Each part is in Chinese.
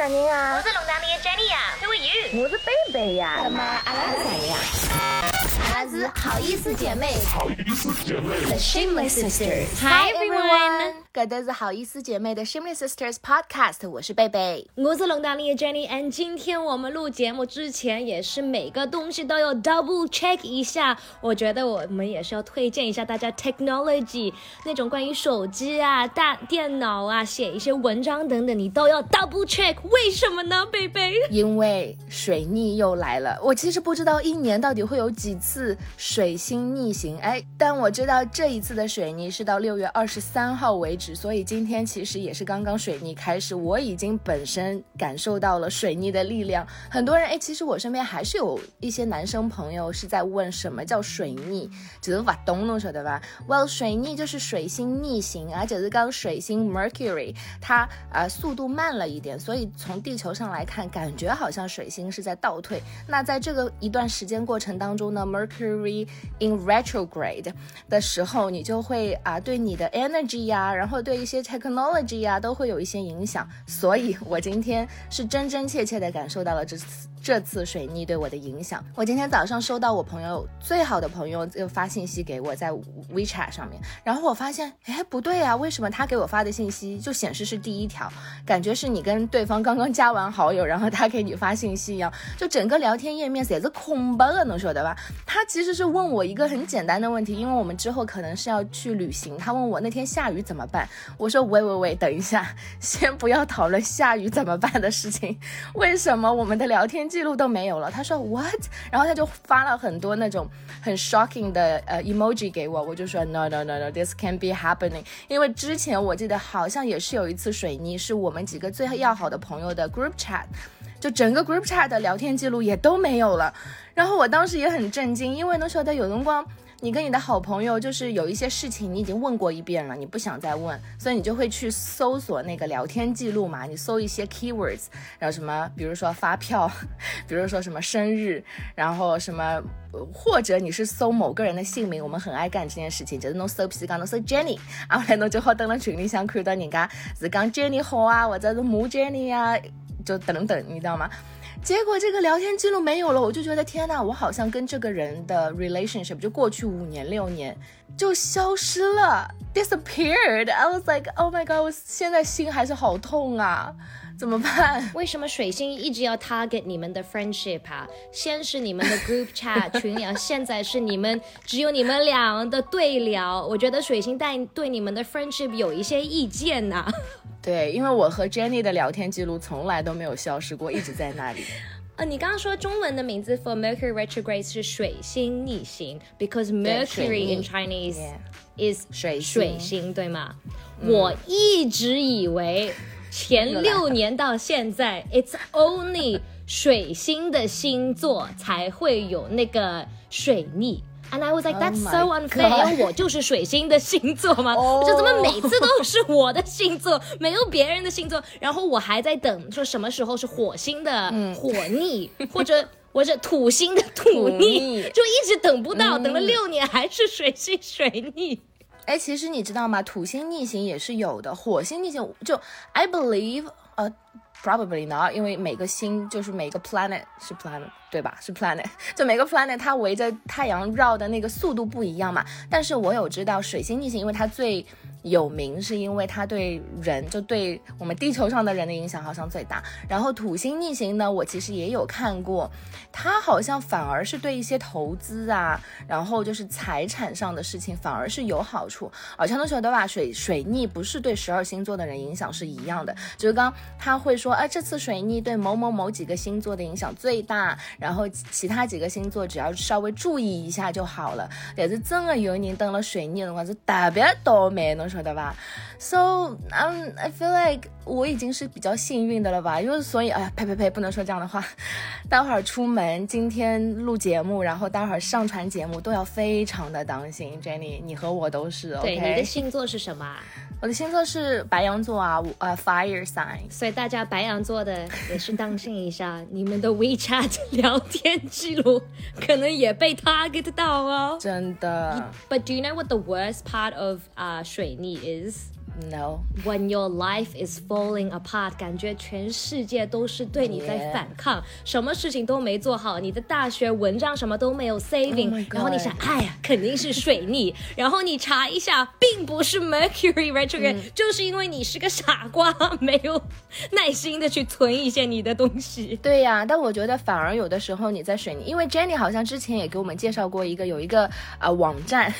啥人啊？我是龙潭里的 Jenny 呀，Who are you？我是贝贝呀。那么阿拉是谁呀？阿拉是好意思姐妹。好意思姐妹。The Shameless Sisters。Hi everyone。搿都是好意思姐妹的 Shimmy Sisters Podcast，我是贝贝。我是龙潭里的 Jenny，and 今天我们录节目之前也是每个东西都要 double check 一下。我觉得我们也是要推荐一下大家 technology 那种关于手机啊、大电脑啊、写一些文章等等，你都要 double check。为什么呢，贝贝？因为水逆又来了。我其实不知道一年到底会有几次水星逆行，哎，但我知道这一次的水逆是到六月二十三号为止，所以今天其实也是刚刚水逆开始，我已经本身感受到了水逆的力量。很多人哎，其实我身边还是有一些男生朋友是在问什么叫水逆，就是挖东东说的吧？Well，水逆就是水星逆行，而且是刚水星 Mercury 它呃速度慢了一点，所以从地球上来看，感觉好像水星是在倒退。那在这个一段时间过程当中呢，Mercury in retrograde 的时候，你就会啊对你的 energy 呀，然后对一些 technology 啊都会有一些影响。所以我今天是真真切切的感受到了这次。这次水逆对我的影响，我今天早上收到我朋友最好的朋友又发信息给我，在 WeChat 上面，然后我发现，哎，不对啊，为什么他给我发的信息就显示是第一条，感觉是你跟对方刚刚加完好友，然后他给你发信息一样，就整个聊天页面写着空白的，能说的吧？他其实是问我一个很简单的问题，因为我们之后可能是要去旅行，他问我那天下雨怎么办？我说喂喂喂，等一下，先不要讨论下雨怎么办的事情，为什么我们的聊天？记录都没有了，他说 what，然后他就发了很多那种很 shocking 的呃 emoji 给我，我就说 no no no no，this can be happening，因为之前我记得好像也是有一次水泥，是我们几个最要好的朋友的 group chat，就整个 group chat 的聊天记录也都没有了，然后我当时也很震惊，因为那时候的有灯光。你跟你的好朋友就是有一些事情你已经问过一遍了，你不想再问，所以你就会去搜索那个聊天记录嘛，你搜一些 keywords，然后什么，比如说发票，比如说什么生日，然后什么，或者你是搜某个人的姓名，我们很爱干这件事情，就是侬搜，譬如讲侬搜 Jenny，然后来侬就好登了群里想看到人家是讲 Jenny 好啊，或者是母 Jenny 呀，就等等，你知道吗？结果这个聊天记录没有了，我就觉得天呐，我好像跟这个人的 relationship 就过去五年六年就消失了。，disappeared。I was like, oh my god，我现在心还是好痛啊，怎么办？为什么水星一直要 target 你们的 friendship 啊？先是你们的 group chat 群聊，现在是你们只有你们俩的对聊。我觉得水星带对你们的 friendship 有一些意见呐。对，因为我和 Jenny 的聊天记录从来都没有消失过，一直在那里。呃，你刚刚说中文的名字 for Mercury retrograde 是水星逆行，because Mercury in Chinese is 水水星，对吗？我一直以为前六年到现在，it's only 水星的星座才会有那个水逆。And I was like, that's so unfair，因为我就是水星的星座嘛，我 说怎么每次都是我的星座，没有别人的星座。然后我还在等，说什么时候是火星的火逆，或者 或者土星的土逆，就一直等不到，等了六年还是水星水逆。哎，其实你知道吗？土星逆行也是有的，火星逆行就 I believe，呃。Probably not，因为每个星就是每个 planet 是 planet 对吧？是 planet，就每个 planet 它围着太阳绕的那个速度不一样嘛。但是我有知道水星逆行，因为它最有名是因为它对人，就对我们地球上的人的影响好像最大。然后土星逆行呢，我其实也有看过，它好像反而是对一些投资啊，然后就是财产上的事情反而是有好处。而且那时候的话，水水逆不是对十二星座的人影响是一样的，就是刚他会说，哎，这次水逆对某某某几个星座的影响最大，然后其他几个星座只要稍微注意一下就好了。但是真的有人登了水逆的辰光是特别倒霉呢。晓得吧？So um, I feel like 我已经是比较幸运的了吧？因为所以，哎呀，呸呸呸，不能说这样的话。待会儿出门，今天录节目，然后待会儿上传节目都要非常的当心。Jenny，你和我都是。对，你的星座是什么？我的星座是白羊座啊，呃，Fire sign。所以大家白羊座的也是当心一下，你们的 WeChat 聊天记录可能也被 target 到哦。真的。But do you know what the worst part of 啊水逆 is？ No，When your life is falling apart，感觉全世界都是对你在.反抗什么事情都没做好，你的大学文章什么都没有 saving，、Oh 然后你想，哎呀，肯定是水逆，然后你查一下，并不是 Mercury retrograde，、就是因为你是个傻瓜，没有耐心的去存一些你的东西。对呀，但我觉得反而有的时候你在水逆，因为 Jenny 好像之前也给我们介绍过一个有一个呃网站，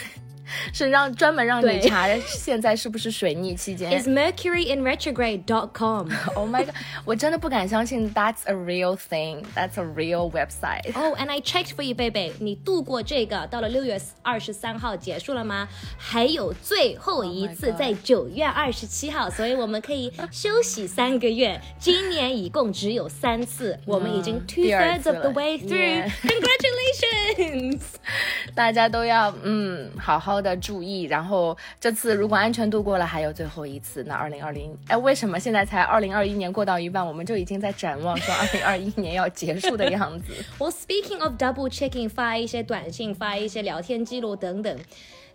是让专门让你对查现在是不是水逆期间 Is。Mercury in retrograde dot com?。Oh my god！我真的不敢相信，That's a real thing. That's a real website. Oh, and I checked for you, baby。你度过这个，到了六月二十三号结束了吗？还有最后一 Oh 次在九月二十七号，所以我们可以休息三个月。今年一共只有三次，我们已经 two thirds of the way through. Congratulations！大家都要嗯好好的注意，然后这次如果安全度过了，还有最后一次。那二零二零，哎，为什么现在才二零二一年过到一半，我们就已经在展望说 二零二一年要结束的样子？我 speaking of double checking，发一些短信，发一些聊天记录等等。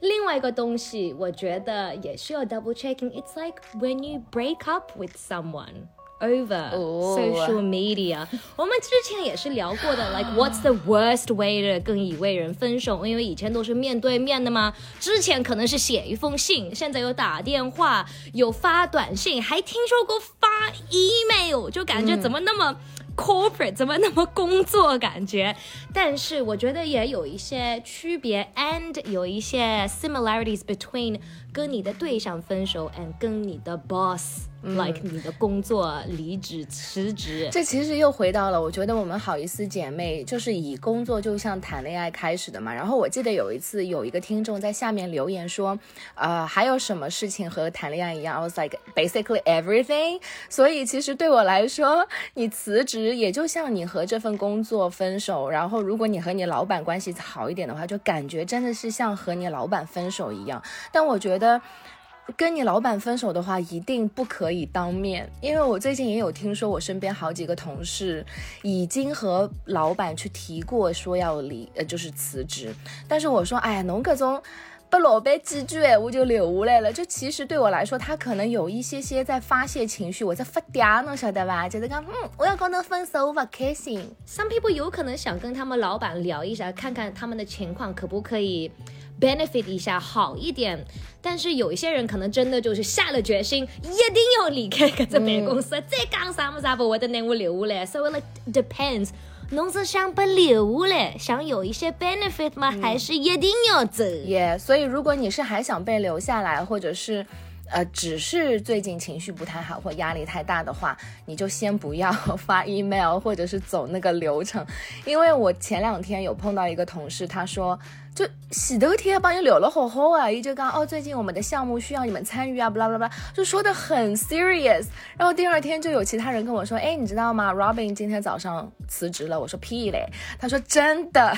另外一个东西，我觉得也需要 double checking。It's like when you break up with someone over 哦 social media。我们之前也是聊过的，like what's the worst way 的跟一位人分手？因为以前都是面对面的嘛，之前可能是写一封信，现在有打电话，有发短信，还听说过发 email，就感觉怎么那么。corporate 怎么那么工作感觉？但是我觉得也有一些区别，and 有一些 similarities between 跟你的对象分手，and 跟你的 boss、like 你的工作离职辞职。这其实又回到了，我觉得我们好意思姐妹就是以工作就像谈恋爱开始的嘛。然后我记得有一次有一个听众在下面留言说，呃，还有什么事情和谈恋爱一样？I was like basically everything。所以其实对我来说，你辞职也就像你和这份工作分手。然后如果你和你老板关系好一点的话，就感觉真的是像和你老板分手一样。但我觉得。跟你老板分手的话，一定不可以当面，因为我最近也有听说，我身边好几个同事已经和老板去提过说要离，呃，就是辞职。但是我说，哎呀，侬搿种被老板几句闲话就留下来了，就其实对我来说，他可能有一些些在发泄情绪，我在发嗲，侬晓得吧？就是讲，嗯，我要跟侬分手，我不开心。Some people 有可能想跟他们老板聊一下，看看他们的情况可不可以 benefit 一下好一点。但是有一些人可能真的就是下了决心，一定要离开搿只办公室，再讲啥么啥不会得拿我留下来。So it like depends。侬是想被留下来，想有一些 benefit 吗？还是一定要走？耶、所以如果你是还想被留下来，或者是。呃，只是最近情绪不太好或压力太大的话，你就先不要 发 email 或者是走那个流程，因为我前两天有碰到一个同事，他说就洗头天帮你留了好好啊，一就刚哦，最近我们的项目需要你们参与啊，巴拉巴拉，就说的很 serious。然后第二天就有其他人跟我说，哎，你知道吗？Robin 今天早上辞职了。我说屁嘞，他说真的。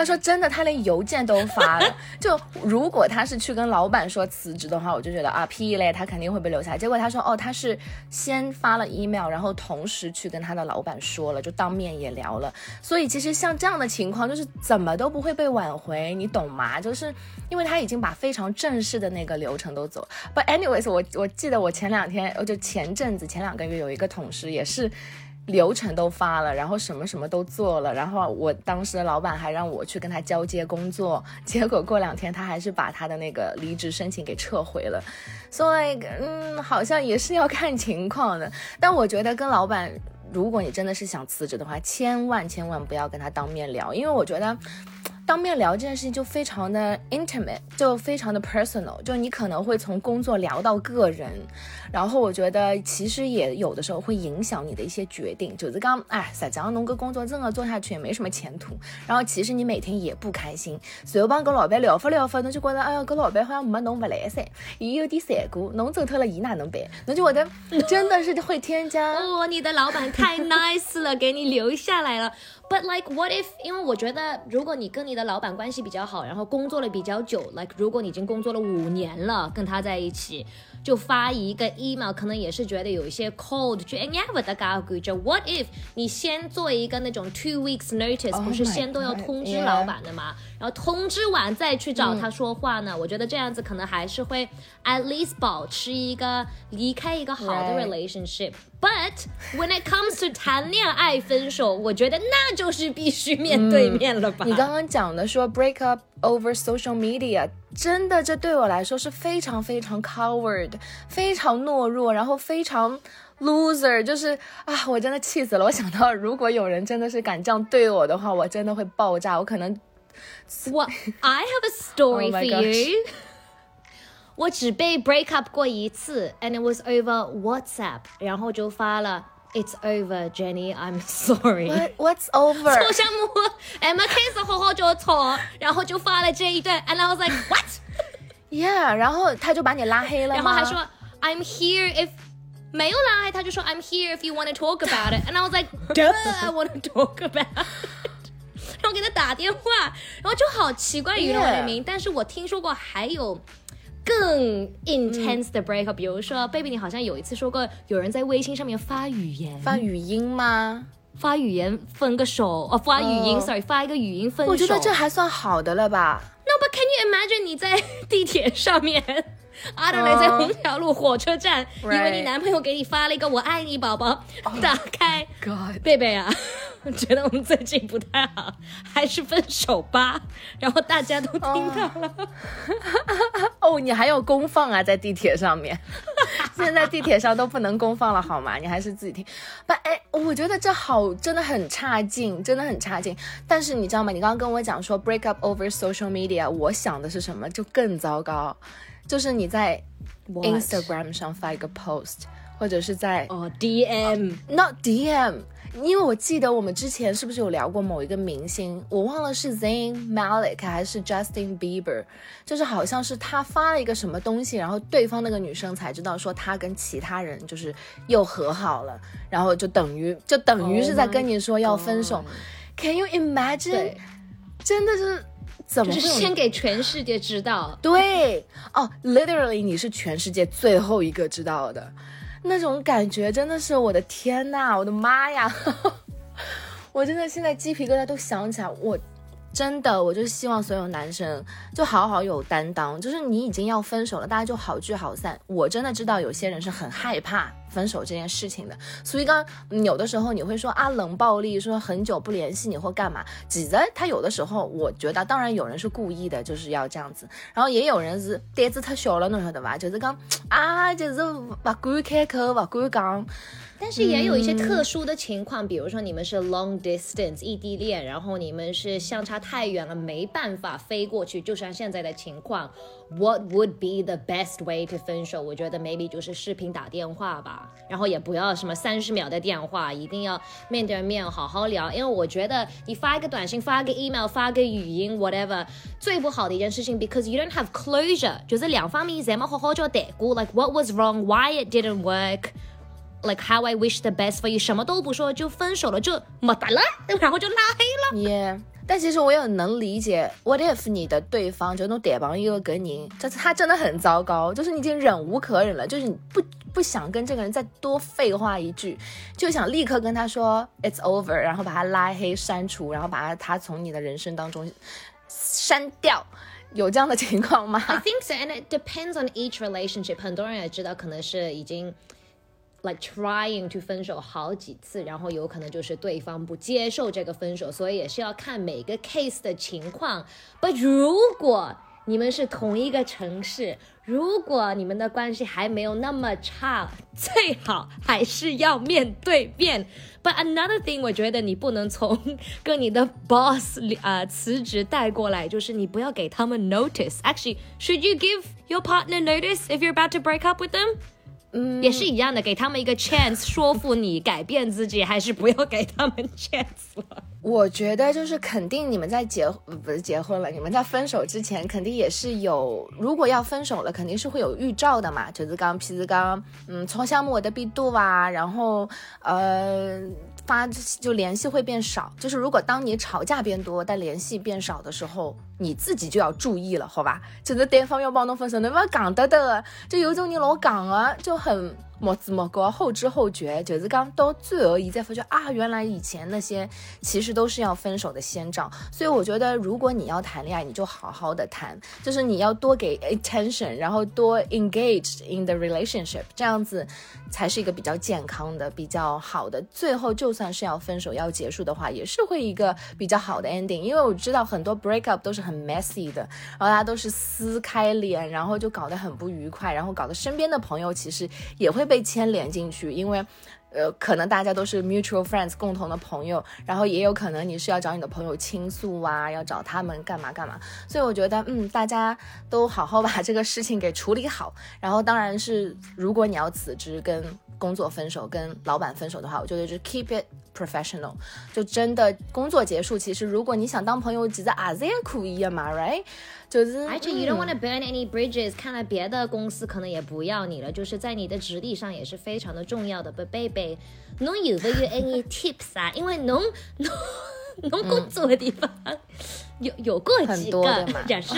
他说真的，他连邮件都发了。就如果他是去跟老板说辞职的话，我就觉得啊屁嘞，他肯定会被留下。结果他说哦，他是先发了 email，然后同时去跟他的老板说了，就当面也聊了。所以其实像这样的情况，就是怎么都不会被挽回，你懂吗？就是因为他已经把非常正式的那个流程都走。But anyways，我我记得我前两天，我就前阵子前两个月有一个同事也是。流程都发了，然后什么什么都做了，然后我当时老板还让我去跟他交接工作，结果过两天他还是把他的那个离职申请给撤回了，所以嗯，好像也是要看情况的。但我觉得跟老板，如果你真的是想辞职的话，千万千万不要跟他当面聊，因为我觉得。当面聊这件事情就非常的 intimate，就非常的 personal，就你可能会从工作聊到个人，然后我觉得其实也有的时候会影响你的一些决定。就是刚哎，实际上侬个工作这么做下去也没什么前途，然后其实你每天也不开心，随后帮跟老板聊发聊发，侬就觉得哎呀，跟老板好像没侬不来噻，伊有点残酷，侬走脱了伊哪能办？侬就觉得真的是会添加。哦，你的老板太 nice 了，给你留下来了。But like what if？因为我觉得，如果你跟你的老板关系比较好，然后工作了比较久，like 如果你已经工作了五年了，跟他在一起，就发一个 email，可能也是觉得有一些 cold，就 never 的嘎咕就 What if？你先做一个那种 two weeks notice，、Oh 不是先都要通知老板的嘛？然后通知完再去找他说话呢？我觉得这样子可能还是会 at least 保持一个离开一个好的 Right relationship。But when it comes to 谈恋爱分手，我觉得那就是必须面对面了吧？你刚刚讲的说 break up over social media，真的这对我来说是非常非常 coward，非常懦弱，然后非常 loser，就是啊，我真的气死了。我想到如果有人真的是敢这样对我的话，我真的会爆炸，我可能我 I have a story Oh my for you。我只被 break up 过一次，and it was over WhatsApp，然后就发了 It's over, Jenny, I'm sorry。 what what's over？做项目，Emma case 好好就错，然后就发了这一段，and I was like what？ Yeah，然后他就把你拉黑了吗？然后还说 I'm here if 没有啦，他就说 I'm here if you want to talk about it，and I was like duh I want to talk about it。然后给他打电话，然后就好奇怪，you know what I Yeah mean？但是我听说过还有 更 intense 的 breakup，、比如说 baby，你好像有一次说过，有人在微信上面发语言，发语音吗？发语言分个手，哦，发语音、哦 s o r r y 发一个语音分手。我觉得这还算好的了吧？No, but can you imagine 你在地铁上面，I don't know，在虹桥路火车站，因为你男朋友给你发了一个“我爱你，宝宝”，打开，God 贝贝啊，我 觉得我们最近不太好，还是分手吧。然后大家都听到了，哦，你还有公放啊，在地铁上面，现在地铁上都不能公放了，好吗？你还是自己听。不，哎，我觉得这好，真的很差劲，真的很差劲。但是你知道吗？你刚刚跟我讲说 break up over social media，我想的是什么？就更糟糕，就是你在 Instagram 上发一个 post，或者是在哦，DM，not DM，因为我记得我们之前是不是有聊过某一个明星，我忘了是 Zayn Malik 还是 Justin Bieber，就是好像是他发了一个什么东西，然后对方那个女生才知道说他跟其他人就是又和好了，然后就等于就等于是在跟你说要分手。Oh Can you imagine？真的是怎么就是先给全世界知道。对哦，literally 你是全世界最后一个知道的，那种感觉真的是我的天呐，我的妈呀！我真的现在鸡皮疙瘩都想起来，我真的我就希望所有男生就好好有担当，就是你已经要分手了，大家就好聚好散。我真的知道有些人是很害怕分手这件事情的，所以刚嗯有的时候你会说啊冷暴力，说很久不联系你或干嘛，其实他有的时候我觉得，当然有人是故意的，就是要这样子，然后也有人是胆子太小了，侬晓得吧？就是讲啊，就是不敢开口，不敢讲。但是也有一些特殊的情况，比如说你们是 long distance 异地恋，然后你们是相差太远了，没办法飞过去，就像现在的情况，What would be the best way to 分手？我觉得 maybe 就是视频打电话吧，然后也不要什么三十秒的电话，一定要面对面好好聊，因为我觉得你发一个短信、发个 email、发个语音 whatever，最不好的一件事情，because you don't have closure，就是两方面侪冇好好交代过，like what was wrong, why it didn't work。like how I wish the best for you，什么都不说就分手了，就没得了，然后就拉黑了。也、但其实我也能理解，what if 你的对方就侬对方一个跟人，就是他真的很糟糕，就是你已经忍无可忍了，就是你不不想跟这个人再多废话一句，就想立刻跟他说 it's over，然后把他拉黑删除，然后把他他从你的人生当中删掉，有这样的情况吗？I think so, and it depends on each relationship。很多人也知道，可能是已经 like trying to 分手好几次，然后有可能就是对方不接受这个分手，所以也是要看每个 case 的情况。But 如果你们是同一个城市，如果你们的关系还没有那么差，最好还是要面对面。But another thing，我觉得你不能从跟你的 boss 啊、呃、辞职带过来，就是你不要给他们 notice。Actually, should you give your partner notice if you're about to break up with them？ 嗯，也是一样的，给他们一个 chance 说服你改变自己，还是不要给他们 chance 了。我觉得就是肯定你们在结呃不是结婚了，你们在分手之前肯定也是有，如果要分手了，肯定是会有预兆的嘛。就是刚皮子刚嗯，从项目我的必度啊，然后呃，发就联系会变少。就是如果当你吵架变多，但联系变少的时候，你自己就要注意了，好吧？就是对方要帮侬分手，侬不要讲得的，就有种你老讲啊，就很。莫知莫觉，后知后觉，就是刚到最后，一再发觉啊，原来以前那些其实都是要分手的先兆。所以我觉得，如果你要谈恋爱，你就好好的谈，就是你要多给 attention，然后多 engage in the relationship，这样子才是一个比较健康的、比较好的。最后就算是要分手、要结束的话，也是会一个比较好的 ending。因为我知道很多 break up 都是很很 messy 的，然后大家都是撕开脸，然后就搞得很不愉快，然后搞得身边的朋友其实也会。被牵连进去，因为，呃，可能大家都是 mutual friends 共同的朋友，然后也有可能你是要找你的朋友倾诉啊，要找他们干嘛干嘛，所以我觉得，嗯，大家都好好把这个事情给处理好。然后，当然是如果你要辞职、跟工作分手、跟老板分手的话，我觉得就 keep it professional，就真的工作结束，其实如果你想当朋友，其实还是也可以的嘛，right？就是，而且 you don't want to burn any bridges，看来别的公司可能也不要你了，就是在你的职历上也是非常的重要的。But baby，侬有没有 any tips 啊？因为侬侬侬工作的地方有有过几个，也是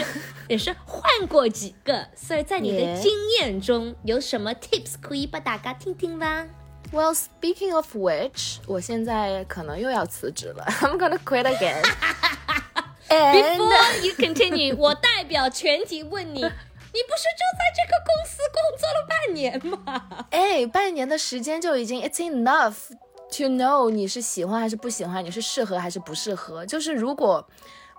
也是换过几个，所以在你的经验中有什么 tips 可以把大家听听吗？Well, speaking of which，我现在可能又要辞职了。I'm gonna quit again. Before you continue，我代表全体问你，你不是就在这个公司工作了半年吗？哎，半年的时间就已经 It's enough to know 你是喜欢还是不喜欢，你是适合还是不适合。就是如果。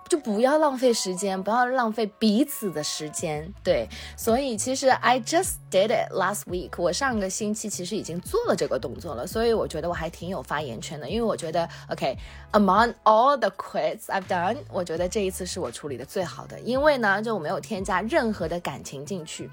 就不要浪费时间，不要浪费彼此的时间。对，所以其实 I just did it last week。我上个星期其实已经做了这个动作了，所以我觉得我还挺有发言权的。因为我觉得，OK，among all the quits I've done，我觉得这一次是我处理的最好的，因为呢，就我没有添加任何的感情进去。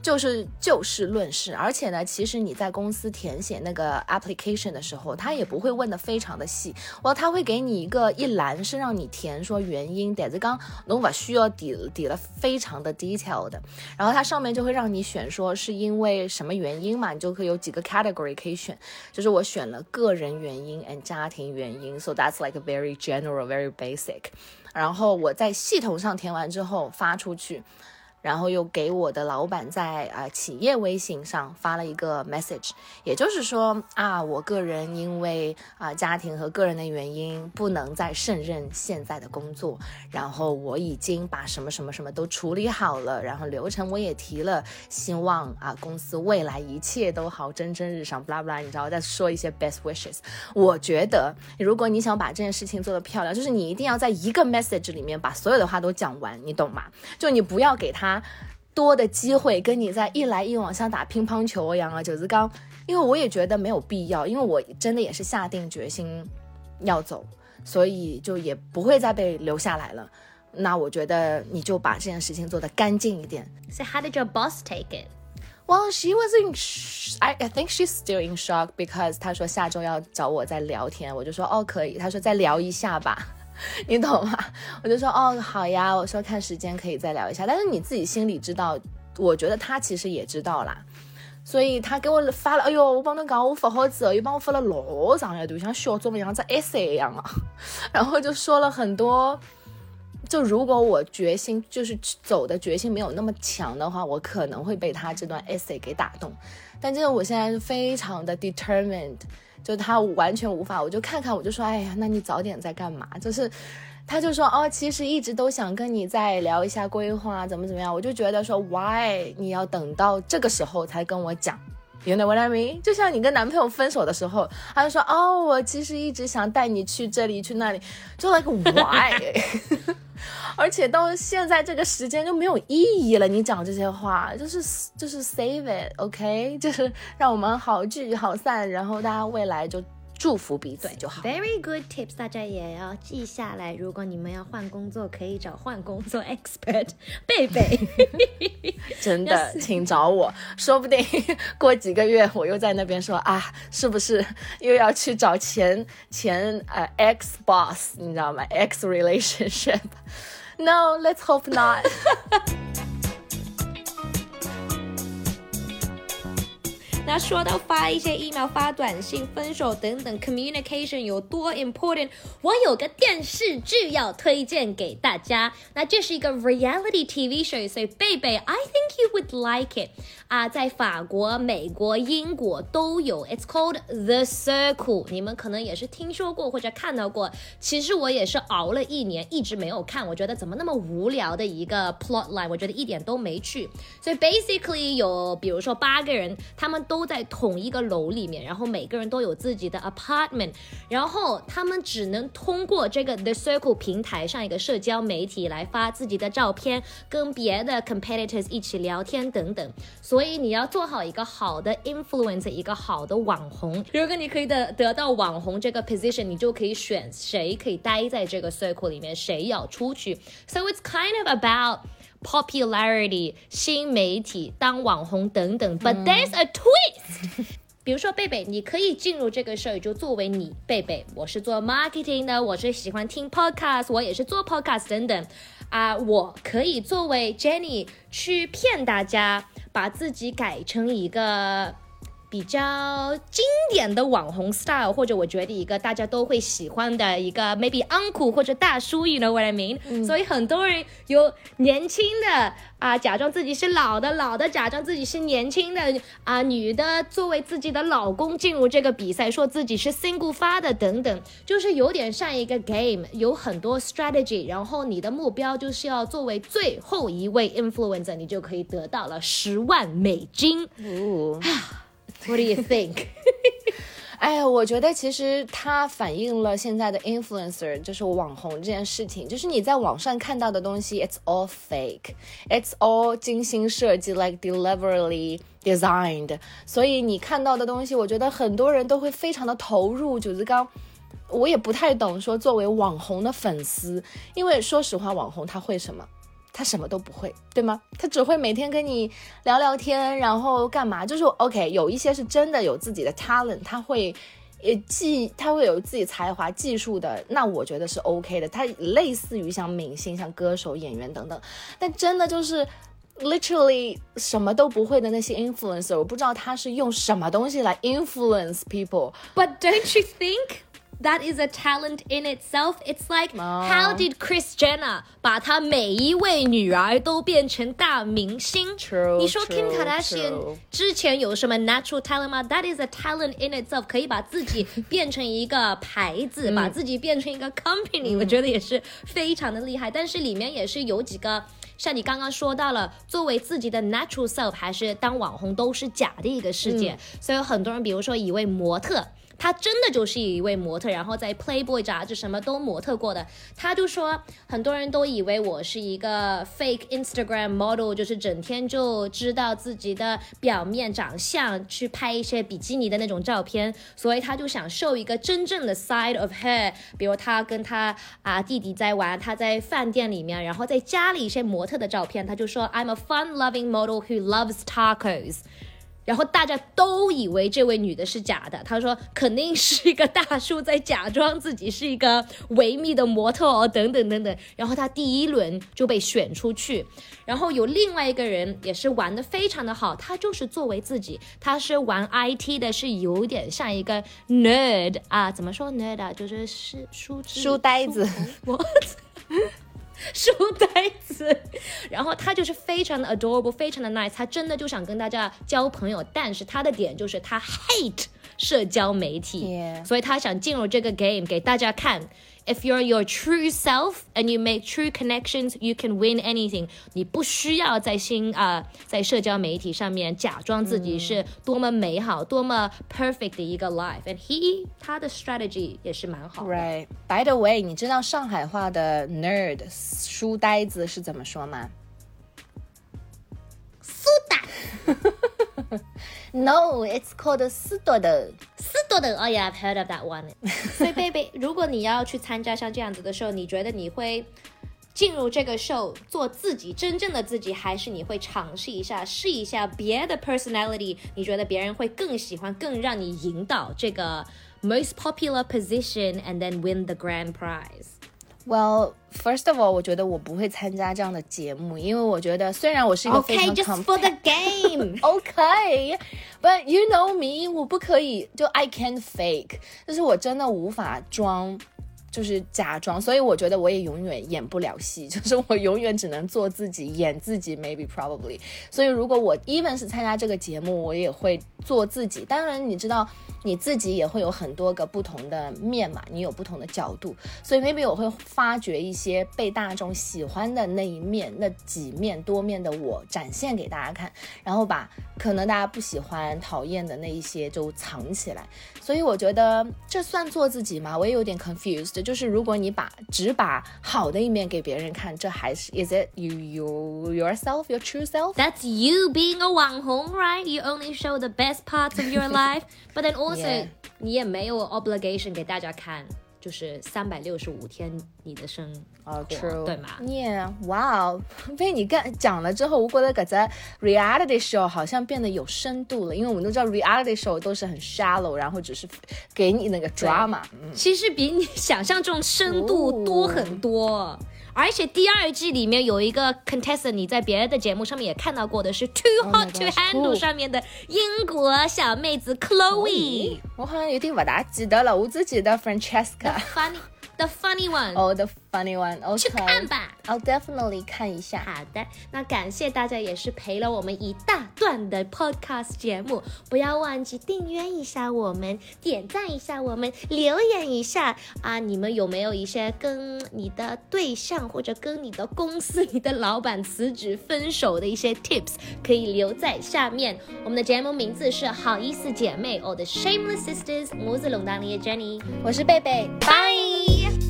就是就事论事，而且呢，其实你在公司填写那个 application 的时候，他也不会问的非常的细，哇，他会给你一个一栏是让你填说原因，但是刚侬不需要底底了非常的 detail 的，然后它上面就会让你选说是因为什么原因嘛，你就可以有几个 category 可以选，就是我选了个人原因 and 家庭原因，so that's like very general very basic，然后我在系统上填完之后发出去。然后又给我的老板在啊企业微信上发了一个 message，也就是说啊，我个人因为啊家庭和个人的原因不能再胜任现在的工作，然后我已经把什么什么什么都处理好了，然后流程我也提了，希望啊公司未来一切都好，蒸蒸日上，blah blah，你知道在说一些 best wishes。我觉得如果你想把这件事情做得漂亮，就是你一定要在一个 message 里面把所有的话都讲完，你懂吗？就你不要给他。多的机会跟你在一来一往像打乒乓球一样啊，九子刚，因为我也觉得没有必要，因为我真的也是下定决心要走，所以就也不会再被留下来了。那我觉得你就把这件事情做得干净一点。So how did your boss take it? Well, she was in, I I think she's still in shock because 她说下周要找我再聊天，我就说哦可以，她说再聊一下吧。你懂吗？我就说哦好呀，我说看时间可以再聊一下。但是你自己心里知道，我觉得他其实也知道啦，所以他给我发了，哎呦，我帮他讲我发好之后，又帮我发了老长一段，像小作文样子 essay 一样啊。然后就说了很多，就如果我决心就是走的决心没有那么强的话，我可能会被他这段 essay 给打动。但这个我现在是非常的 determined。就他完全无法，我就看看，我就说，哎呀，那你早点在干嘛？就是，他就说，哦，其实一直都想跟你再聊一下规划，怎么怎么样。我就觉得说，why 你要等到这个时候才跟我讲？You know what I mean？就像你跟男朋友分手的时候，他就说，哦，我其实一直想带你去这里去那里，就 like why？而且到现在这个时间就没有意义了。你讲这些话，就是就是 save it，OK，就是让我们好聚好散，然后大家未来就。祝福彼此就好。Very good tips，大家也要记下来。如果你们要换工作，可以找换工作 expert 贝贝。真的，请找我，说不定过几个月我又在那边说啊，是不是又要去找前前呃 ex boss？你知道吗？ex relationship？No，let's hope not 那说到发一些 email、发短信、分手等等，communication 有多 important，我有个电视剧要推荐给大家。那这是一个 reality TV show，所以贝贝，I think you would like it。啊，在法国、美国、英国都有，It's called The Circle，你们可能也是听说过或者看到过。其实我也是熬了一年，一直没有看，我觉得怎么那么无聊的一个 plot line，我觉得一点都没趣。所以 basically 有，比如说八个人，他们都都在同一个楼里面，然后每个人都有自己的 apartment，然后他们只能通过这个 The Circle 平台上一个社交媒体来发自己的照片，跟别的 competitors 一起聊天等等。所以你要做好一个好的 influence，一个好的网红。如果你可以得得到网红这个 position，你就可以选谁可以待在这个 circle 里面，谁要出去。So it's kind of about popularity，新媒体当网红等等。But there's a twist。比如说贝贝，你可以进入这个事儿，就作为你贝贝，我是做 marketing 的，我是喜欢听 podcast，我也是做 podcast 等等。啊，我可以作为 Jenny 去骗大家，把自己改成一个。比较经典的网红 style，或者我觉得一个大家都会喜欢的一个 maybe uncle 或者大叔，you know what I mean？所以很多人有年轻的啊，假装自己是老的，老的假装自己是年轻的啊，女的作为自己的老公进入这个比赛，说自己是 single 发的等等，就是有点像一个 game，有很多 strategy，然后你的目标就是要作为最后一位 influencer，你就可以得到了十万美金。What do you think？哎呀，我觉得其实它反映了现在的 influencer，就是网红这件事情，就是你在网上看到的东西，it's all fake，it's all 精心设计，like deliberately designed。所以你看到的东西，我觉得很多人都会非常的投入。九子刚，我也不太懂说作为网红的粉丝，因为说实话，网红他会什么？他什么都不会，对吗？他只会每天跟你聊聊天，然后干嘛？就是 OK，有一些是真的有自己的 talent，他会，呃，技，他会有自己才华、技术的，那我觉得是 OK 的。他类似于像明星、像歌手、演员等等，但真的就是 literally 什么都不会的那些 influencer，我不知道他是用什么东西来 influence people。But don't you think that is a talent in itself? It's like how did Chris Jenner 把她每一位女儿都变成大明星 True, 你说 Kim Kardashian. 之前有什么 natural talent 吗？That is a talent in itself，可以把自己变成一个牌子，把自己变成一个 company，、我觉得也是非常的厉害。但是里面也是有几个。像你刚刚说到了，作为自己的 natural self 还是当网红都是假的一个世界，所以很多人比如说一位模特。他真的就是一位模特，然后在 Playboy 杂志什么都模特过的。他就说，很多人都以为我是一个 fake Instagram model，就是整天就知道自己的表面长相，去拍一些比基尼的那种照片，所以他就想 show 一个真正的 side of her，比如他跟他啊弟弟在玩，他在饭店里面，然后在家里一些模特的照片，他就说 I'm a fun-loving model who loves tacos。然后大家都以为这位女的是假的，她说肯定是一个大叔在假装自己是一个维密的模特哦，等等等等。然后她第一轮就被选出去，然后有另外一个人也是玩的非常的好，他就是作为自己，他是玩 IT 的，是有点像一个 nerd 啊，怎么说 nerd 啊，就是是书书呆子我 书呆子，然后他就是非常的 adorable，非常的 nice，他真的就想跟大家交朋友，但是他的点就是他 hate 社交媒体。所以他想进入这个 game 给大家看。If you're your true self and you make true connections, you can win anything。你不需要在新啊、在社交媒体上面假装自己是多么美好、多么 perfect 的一个 life。And he 他的 strategy 也是蛮好的。 Right. By the way，你知道上海话的 nerd 书呆子是怎么说吗苏打。 ？No, it's called 斯多的。斯 多的，Oh yeah, I've heard of that one 。所以贝贝，如果你要去参加像这样子的 show，你觉得你会进入这个 show 做自己真正的自己，还是你会尝试一下试一下别的 personality？你觉得别人会更喜欢，更让你赢到这个 most popular position and then win the grand prize？ Well, first of all，我觉得我不会参加这样的节目，因为我觉得虽然我是一个非常 OK，just for the game。 OK，but you know me，我不可以就 I can't fake，就是我真的无法装。 就是假装，所以我觉得我也永远演不了戏，就是我永远只能做自己，演自己，maybe probably。所以如果我 even 是参加这个节目，我也会做自己。当然，你知道你自己也会有很多个不同的面嘛，你有不同的角度，所以 maybe 我会发掘一些被大众喜欢的那一面、那几面多面的我展现给大家看，然后把可能大家不喜欢、讨厌的那一些就藏起来。所以我觉得这算做自己吗？我也有点 confused。就是如果你把只把好的一面给别人看，这还是 is it you you yourself your true self？ That's you being a 网红，right? You only show the best parts of your life, but then also Yeah. 你也没有 obligation 给大家看， 就是三百六十五天你的生哦、活 e 对吗？Yeah，哇哦！被你干讲了之后，我觉得搿只 reality show 好像变得有深度了，因为我们都知道 reality show 都是很 shallow，然后只是给你那个 drama。嗯，其实比你想象中深度多很多。而且第二季里面有一个 contestant，你在别的节目上面也看到过的是 Too Oh Hot to Handle 上面的英国小妹子 Chloe。我好像有点不大记得了，我只记得 Francesca。funny, the funny one，、哦、t h e funny one。OK，去看吧。I'll definitely 看一下。好的，那感谢大家也是陪了我们一大段的 podcast 节目，不要忘记订阅一下我们，点赞一下我们，留言一下啊！你们有没有一些跟你的对象或者跟你的公司、你的老板辞职分手的一些 tips，可以留在下面。我们的节目名字是好意思姐妹，我的 Shameless Sisters，我是龙当里的 Jenny，我是贝贝，拜。